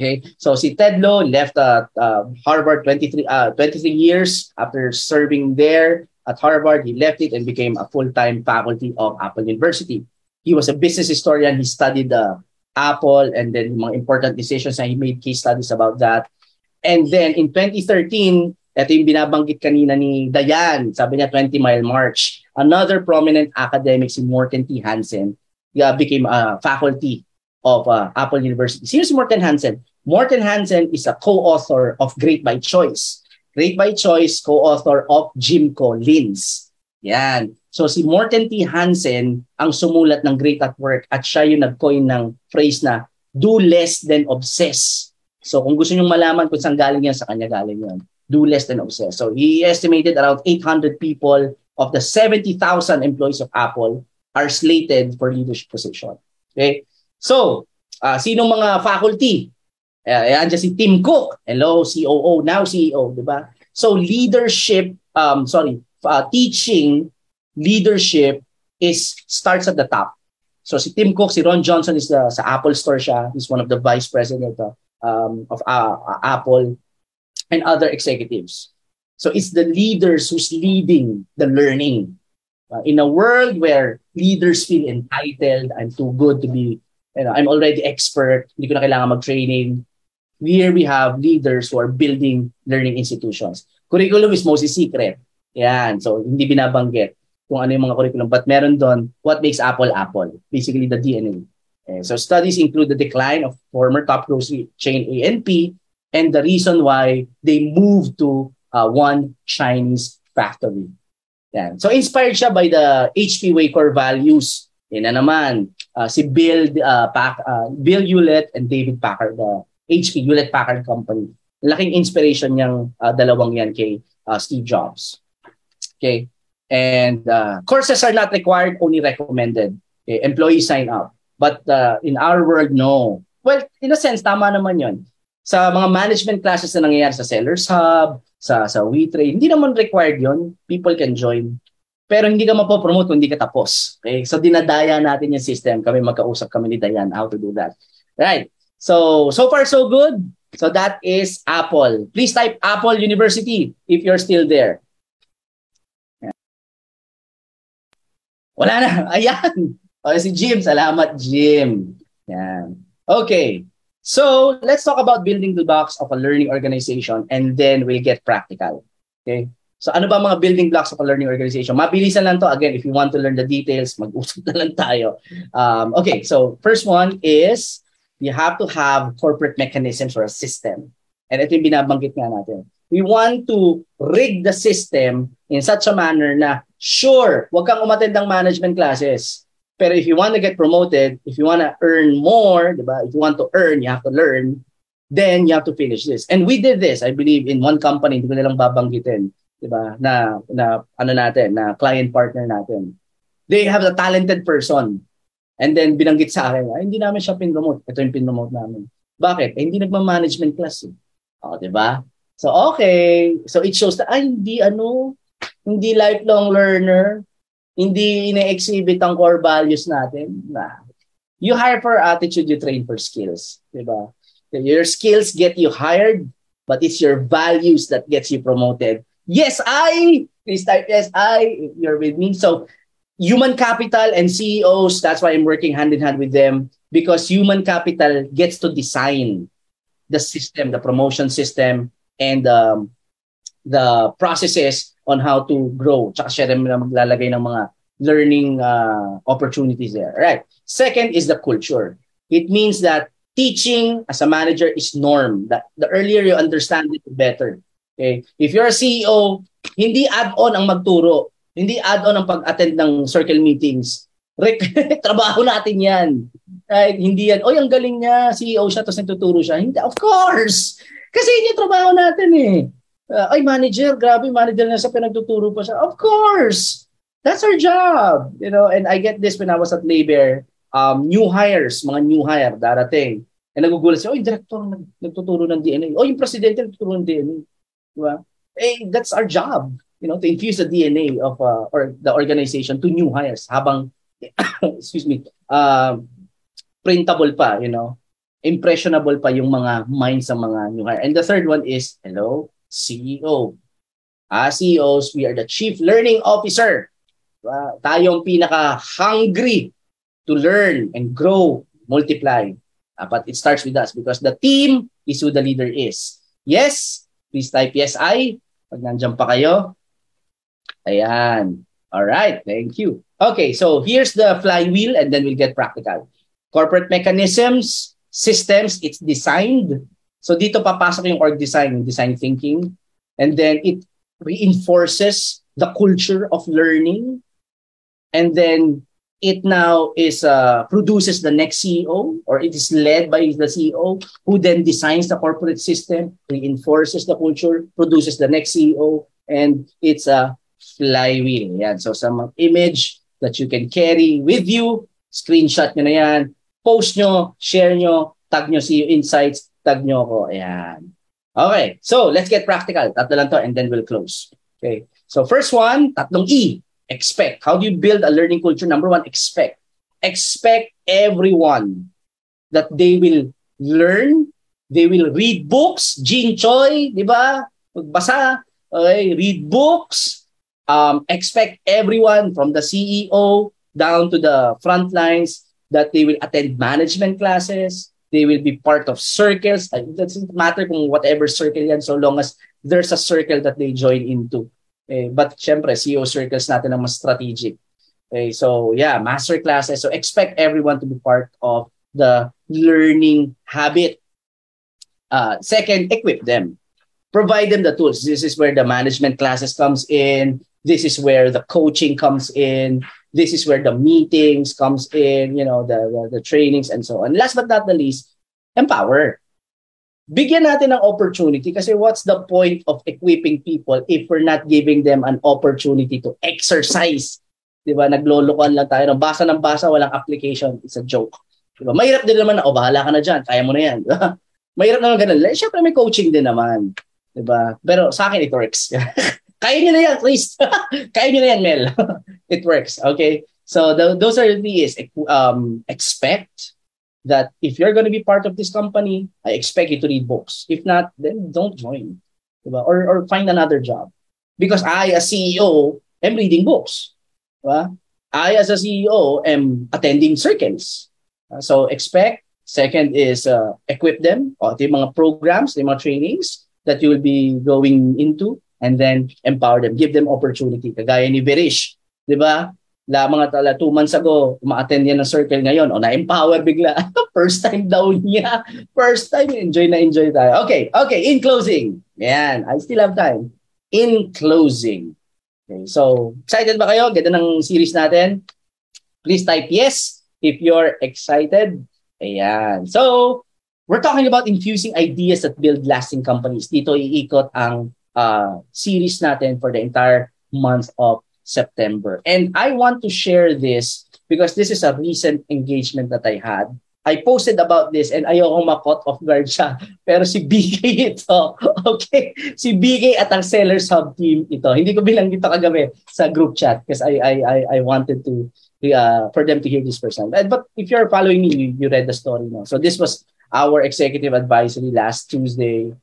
Okay, so si Ted Lowe left at uh, Harvard 23, uh, 23 years after serving there at Harvard. He left it and became a full-time faculty of Apple University. He was a business historian. He studied the Apple and then mga important decisions na he made case studies about that. And then in 2013, ito yung binabanggit kanina ni Dayan, sabi niya 20 Mile March. Another prominent academic si Morten T. Hansen uh, became a faculty of uh, Apple University. Sino si Morten Hansen? Morten Hansen is a co-author of Great by Choice. Great by Choice, co-author of Jim Collins. Yan. So si Morten T. Hansen ang sumulat ng Great at Work at siya yung nag-coin ng phrase na do less than obsess. So kung gusto niyo malaman kung saan galing yan, sa kanya galing yan. Do less than obsess. So he estimated around 800 people of the 70,000 employees of Apple are slated for leadership position. Okay? So, uh, sinong mga faculty? Uh, ayan dyan si Tim Cook. Hello, COO, now CEO, di ba? So, leadership, um, sorry, uh, teaching leadership is starts at the top. So si Tim Cook, si Ron Johnson is the, sa Apple Store siya. He's one of the vice president of, um, of uh, uh, Apple and other executives. So it's the leaders who's leading the learning. Uh, in a world where leaders feel entitled, I'm too good to be you know, I'm already expert, hindi ko na kailangan mag-training. Here we have leaders who are building learning institutions. Curriculum is mostly secret. Yan. So, hindi binabanggit kung ano yung mga curriculum. But meron doon, what makes Apple Apple? Basically, the DNA. Okay. So, studies include the decline of former top grocery chain A&P the reason why they moved to uh, one Chinese factory. Yan. So, inspired siya by the HP way core values. Yan na naman uh, si Bill uh, Pack, uh, Bill Hewlett and David Packard, the HP Hewlett Packard Company. Laking inspiration niyang uh, dalawang yan kay uh, Steve Jobs. Okay? And uh, courses are not required, only recommended. Okay? Employees sign up. But uh, in our world, no. Well, in a sense, tama naman yon. Sa mga management classes na nangyayari sa Sellers Hub, sa sa WeTrade, hindi naman required yon. People can join. Pero hindi ka mapopromote kung hindi ka tapos. Okay? So dinadaya natin yung system. Kami magkausap kami ni Dayan how to do that. Right. So, so far so good. So that is Apple. Please type Apple University if you're still there. Wala na. Ayan. O, si Jim. Salamat, Jim. Yan. Okay. So, let's talk about building the blocks of a learning organization and then we'll get practical. Okay? So ano ba mga building blocks of a learning organization? Mabilisan lang to. Again, if you want to learn the details, mag-usap na lang tayo. Um, okay, so first one is you have to have corporate mechanisms or a system. And ito yung binabanggit nga natin. We want to rig the system in such a manner na sure, wag kang umattend ng management classes. Pero if you want to get promoted, if you want to earn more, diba? if you want to earn, you have to learn, then you have to finish this. And we did this, I believe, in one company, hindi ko nilang babanggitin 'di ba? Na na ano natin, na client partner natin. They have a talented person. And then binanggit sa akin, hindi namin siya pin-promote. Ito yung pin-promote namin. Bakit? Eh, hindi nagma-management class eh. Oh, 'di ba? So okay, so it shows that ay hindi ano, hindi lifelong learner, hindi ine-exhibit ang core values natin. Na. You hire for attitude, you train for skills, 'di ba? Your skills get you hired, but it's your values that gets you promoted Yes, I. Please type yes, I. If you're with me. So, human capital and CEOs, that's why I'm working hand in hand with them because human capital gets to design the system, the promotion system, and um, the processes on how to grow. Tsaka siya rin maglalagay ng mga learning uh, opportunities there. Right. Second is the culture. It means that teaching as a manager is norm. That the earlier you understand it, the better. Okay? If you're a CEO, hindi add-on ang magturo. Hindi add-on ang pag-attend ng circle meetings. Trabaho natin yan. Right? Hindi yan, oy, ang galing niya, CEO siya, tapos nagtuturo siya. Hindi, of course! Kasi yun yung trabaho natin eh. Uh, ay, manager, grabe, manager na sa pinagtuturo pa siya. Of course! That's our job. You know, and I get this when I was at Labor. Um, new hires, mga new hire, darating. And nagugulat siya, oh, yung director nagtuturo ng DNA. Oh, yung presidente nagtuturo ng DNA. Diba? Eh, that's our job, you know, to infuse the DNA of uh, or the organization to new hires habang, excuse me, uh, printable pa, you know, impressionable pa yung mga minds ng mga new hire. And the third one is, hello, CEO. Ah, CEOs, we are the Chief Learning Officer. Uh, tayong pinaka-hungry to learn and grow, multiply. Uh, but it starts with us because the team is who the leader is. Yes? Please type yes, I. Pag nandiyan pa kayo. Ayan. All right. Thank you. Okay, so here's the flywheel and then we'll get practical. Corporate mechanisms, systems, it's designed. So dito papasok yung org design, design thinking. And then it reinforces the culture of learning. And then it now is uh, produces the next CEO or it is led by the CEO who then designs the corporate system, reinforces the culture, produces the next CEO, and it's a flywheel. Yan. So some image that you can carry with you, screenshot nyo na yan, post nyo, share nyo, tag nyo CEO Insights, tag nyo ako. Ayan. Okay, so let's get practical. Tatlo lang to and then we'll close. Okay, so first one, tatlong E. Expect. How do you build a learning culture? Number one, expect. Expect everyone that they will learn, they will read books, Jean Choi, di ba? Magbasa, okay, read books, um, expect everyone from the CEO down to the front lines that they will attend management classes, they will be part of circles. It doesn't matter kung whatever circle yan so long as there's a circle that they join into. Eh, but syempre, CEO circles natin ang mas strategic. Okay, so yeah, master classes. So expect everyone to be part of the learning habit. Uh, second, equip them. Provide them the tools. This is where the management classes comes in. This is where the coaching comes in. This is where the meetings comes in, you know, the, the, the trainings and so on. Last but not the least, empower bigyan natin ng opportunity kasi what's the point of equipping people if we're not giving them an opportunity to exercise? 'Di ba? Naglolokohan lang tayo ng basa ng basa, walang application. It's a joke. 'Di ba? Mahirap din naman na, oh, bahala ka na diyan, kaya mo na 'yan. Mahirap naman ganun. Siyempre may coaching din naman. 'Di ba? Pero sa akin it works. kaya niyo na yan, at least. kaya niyo na yan, Mel. it works. Okay? So those are the is um, expect, that if you're going to be part of this company, I expect you to read books. If not, then don't join. Diba? Or, or find another job. Because I, as CEO, am reading books. Diba? I, as a CEO, am attending circles. Uh, so expect. Second is uh, equip them. O, ito yung mga programs, yung mga trainings that you will be going into. And then empower them. Give them opportunity. Kagaya ni Berish. Di ba? lamang at ala two months ago, uma-attend yan ng circle ngayon, o na-empower bigla. First time daw niya. First time, enjoy na enjoy tayo. Okay, okay, in closing. Yan, I still have time. In closing. Okay, so, excited ba kayo? Ganda ng series natin. Please type yes if you're excited. Ayan. So, we're talking about infusing ideas that build lasting companies. Dito iikot ang uh, series natin for the entire month of September. And I want to share this because this is a recent engagement that I had. I posted about this and ayoko makot off guard siya. Pero si BK ito. Okay? Si BK at ang Sellers Hub team ito. Hindi ko bilang dito kagabi sa group chat because I, I, I, I wanted to uh, for them to hear this person. But if you're following me, you, you read the story now. So this was our executive advisory last Tuesday.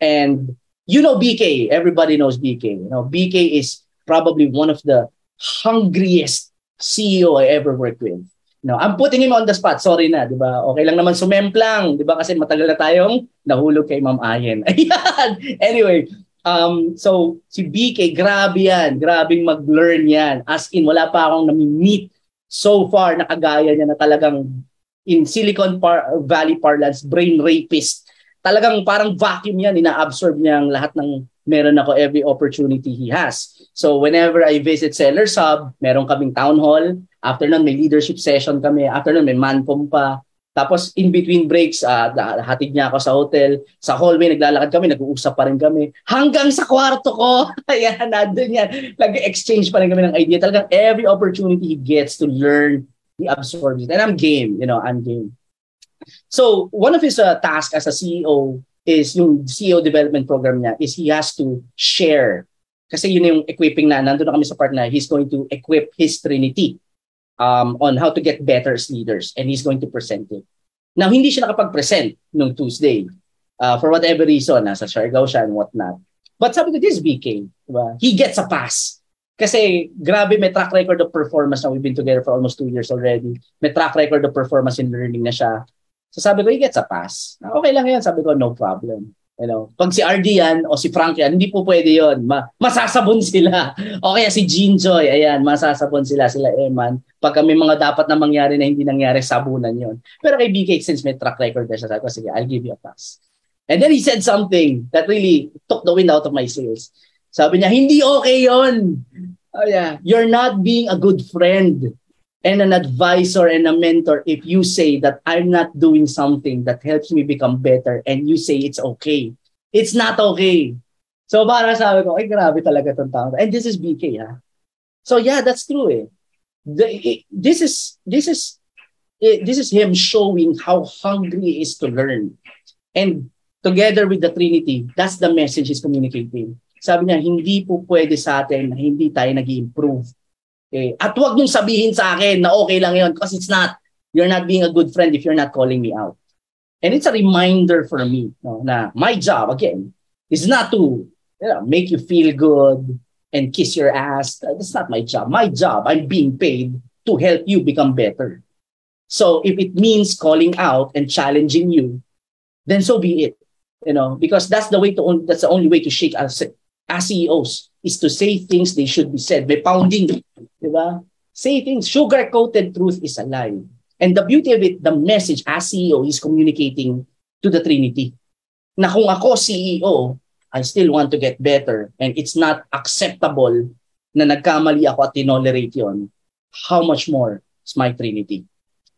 And you know BK. Everybody knows BK. You know, BK is probably one of the hungriest CEO I ever worked with. No, I'm putting him on the spot. Sorry na, 'di ba? Okay lang naman sumemplang, 'di ba? Kasi matagal na tayong nahulog kay Ma'am Ayen. Ayan. Anyway, um so si BK grabe yan, grabing mag-learn yan. As in wala pa akong nami-meet so far na kagaya niya na talagang in Silicon Valley parlance brain rapist. Talagang parang vacuum yan, ina-absorb niya ang lahat ng meron ako every opportunity he has. So whenever I visit Sellers Hub, meron kaming town hall. After nun, may leadership session kami. After nun, may manpom pa. Tapos in between breaks, uh, hatid niya ako sa hotel. Sa hallway, naglalakad kami, nag-uusap pa rin kami. Hanggang sa kwarto ko. Ayan, nandun yan. Nag-exchange pa rin kami ng idea. Talagang every opportunity he gets to learn, he absorbs it. And I'm game, you know, I'm game. So one of his uh, tasks as a CEO is yung CEO development program niya is he has to share. Kasi yun yung equipping na, nandun na kami sa part na he's going to equip his Trinity um, on how to get better as leaders and he's going to present it. Now, hindi siya nakapag-present nung Tuesday. Uh, for whatever reason, nasa Siargao siya and whatnot. But sabi ko, this is BK. Diba? He gets a pass. Kasi grabe, may track record of performance na we've been together for almost two years already. May track record of performance in learning na siya. So sabi ko, he gets a pass. Okay lang yan. Sabi ko, no problem. You know, pag si RD yan o si Frank yan, hindi po pwede yon. Ma- masasabon sila. O kaya si Jean Joy, ayan, masasabon sila, sila Eman. Pag may mga dapat na mangyari na hindi nangyari, sabunan yon. Pero kay BK, since may track record siya, sabi ko, sige, I'll give you a pass. And then he said something that really took the wind out of my sails. Sabi niya, hindi okay yon. Oh yeah, you're not being a good friend and an advisor and a mentor if you say that I'm not doing something that helps me become better and you say it's okay. It's not okay. So para sabi ko, ay grabe talaga tong tao. And this is BK ha. So yeah, that's true eh. The, it, this is this is it, this is him showing how hungry he is to learn. And together with the Trinity, that's the message he's communicating. Sabi niya, hindi po pwede sa atin na hindi tayo nag improve Okay. At huwag nung sabihin sa akin na okay lang yon because it's not. You're not being a good friend if you're not calling me out. And it's a reminder for me no, na my job, again, is not to you know, make you feel good and kiss your ass. That's not my job. My job, I'm being paid to help you become better. So if it means calling out and challenging you, then so be it. You know, because that's the way to that's the only way to shake us as CEOs is to say things they should be said. May pounding, di ba? Say things. Sugar-coated truth is a lie. And the beauty of it, the message as CEO is communicating to the Trinity. Na kung ako CEO, I still want to get better and it's not acceptable na nagkamali ako at tinolerate yon. How much more is my Trinity?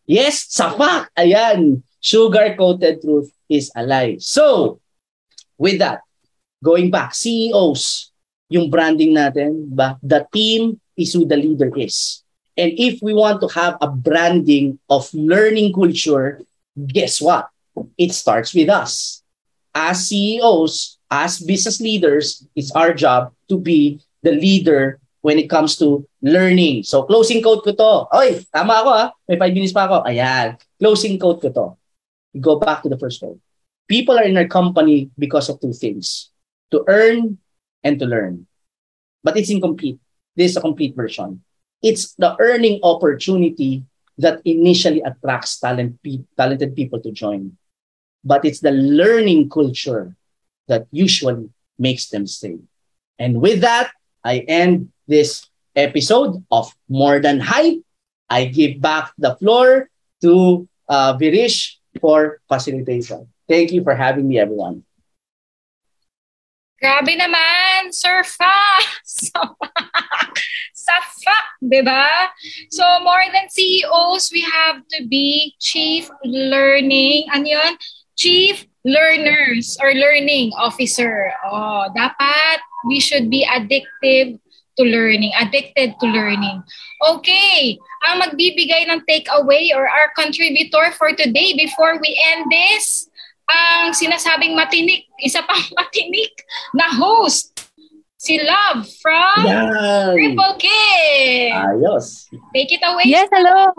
Yes, sa fact, ayan, sugar-coated truth is a lie. So, with that, going back, CEOs, yung branding natin, ba? The team is who the leader is. And if we want to have a branding of learning culture, guess what? It starts with us. As CEOs, as business leaders, it's our job to be the leader when it comes to learning. So, closing quote ko to. Oy, tama ako ha. May five minutes pa ako. Ayan. Closing quote ko to. We go back to the first quote. People are in our company because of two things to earn and to learn. But it's incomplete. This is a complete version. It's the earning opportunity that initially attracts talent pe- talented people to join. But it's the learning culture that usually makes them stay. And with that, I end this episode of More Than Hype. I give back the floor to uh, Virish for facilitation. Thank you for having me, everyone. Grabe naman, Sir Fa! Sa fa, di ba? So, more than CEOs, we have to be Chief Learning, ano yun? Chief Learners or Learning Officer. Oh, dapat we should be addictive to learning, addicted to learning. Okay, ang magbibigay ng takeaway or our contributor for today before we end this, ang sinasabing matinik, isa pang matinik na host, si Love from Yan. Triple K. Ayos. Take it away. Yes, hello.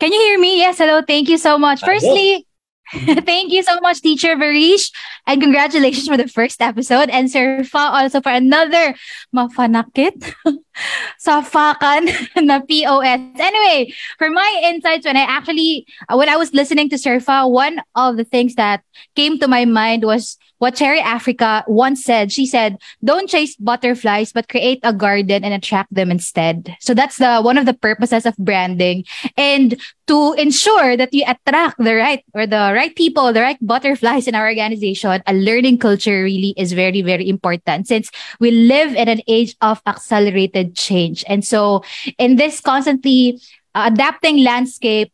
Can you hear me? Yes, hello. Thank you so much. Firstly, Thank you so much, Teacher Varish. And congratulations for the first episode. And Sir Fa also for another mafanakit sa fakan na POS. Anyway, for my insights, when I actually, uh, when I was listening to Sir Fa, one of the things that came to my mind was what Cherry Africa once said. She said, "Don't chase butterflies, but create a garden and attract them instead." So that's the one of the purposes of branding, and to ensure that you attract the right or the right people, the right butterflies in our organization, a learning culture really is very very important since we live in an age of accelerated change, and so in this constantly uh, adapting landscape,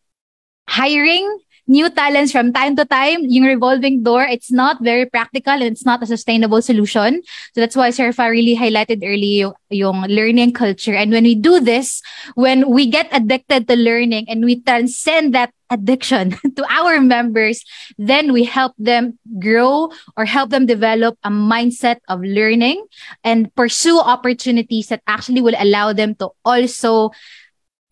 hiring new talents from time to time, yung revolving door, it's not very practical and it's not a sustainable solution. So that's why Serfa really highlighted early yung, yung learning culture. And when we do this, when we get addicted to learning and we transcend that addiction to our members, then we help them grow or help them develop a mindset of learning and pursue opportunities that actually will allow them to also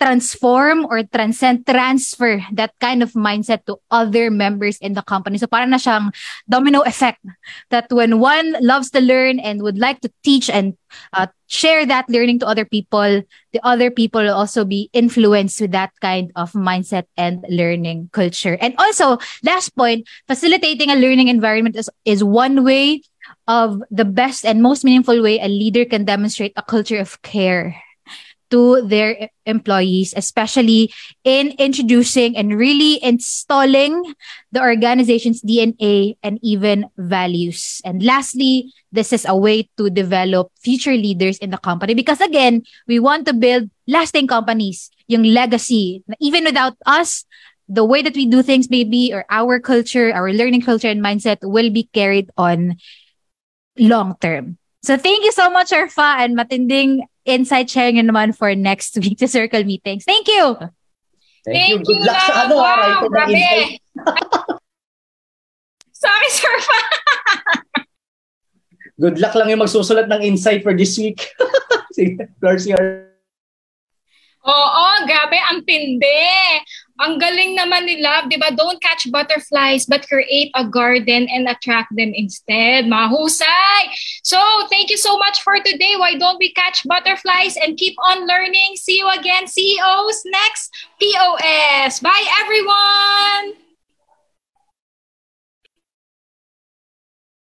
transform or transcend, transfer that kind of mindset to other members in the company. So parang na siyang domino effect that when one loves to learn and would like to teach and uh, share that learning to other people, the other people will also be influenced with that kind of mindset and learning culture. And also, last point, facilitating a learning environment is, is one way of the best and most meaningful way a leader can demonstrate a culture of care to their employees, especially in introducing and really installing the organization's DNA and even values. And lastly, this is a way to develop future leaders in the company because again, we want to build lasting companies, yung legacy. Even without us, the way that we do things maybe or our culture, our learning culture and mindset will be carried on long term. So thank you so much, Arfa, and matinding insight sharing naman for next week to Circle Meetings. Thank you! Thank, Thank you. Good luck sa ano, wow, ha, right? Sorry, Sir Good luck lang yung magsusulat ng insight for this week. Sige, Garcia. Oo, grabe, ang tindi. Ang galing naman ni Love, di ba? Don't catch butterflies, but create a garden and attract them instead. Mahusay! So, thank you so much for today. Why don't we catch butterflies and keep on learning? See you again, CEOs, next POS. Bye, everyone!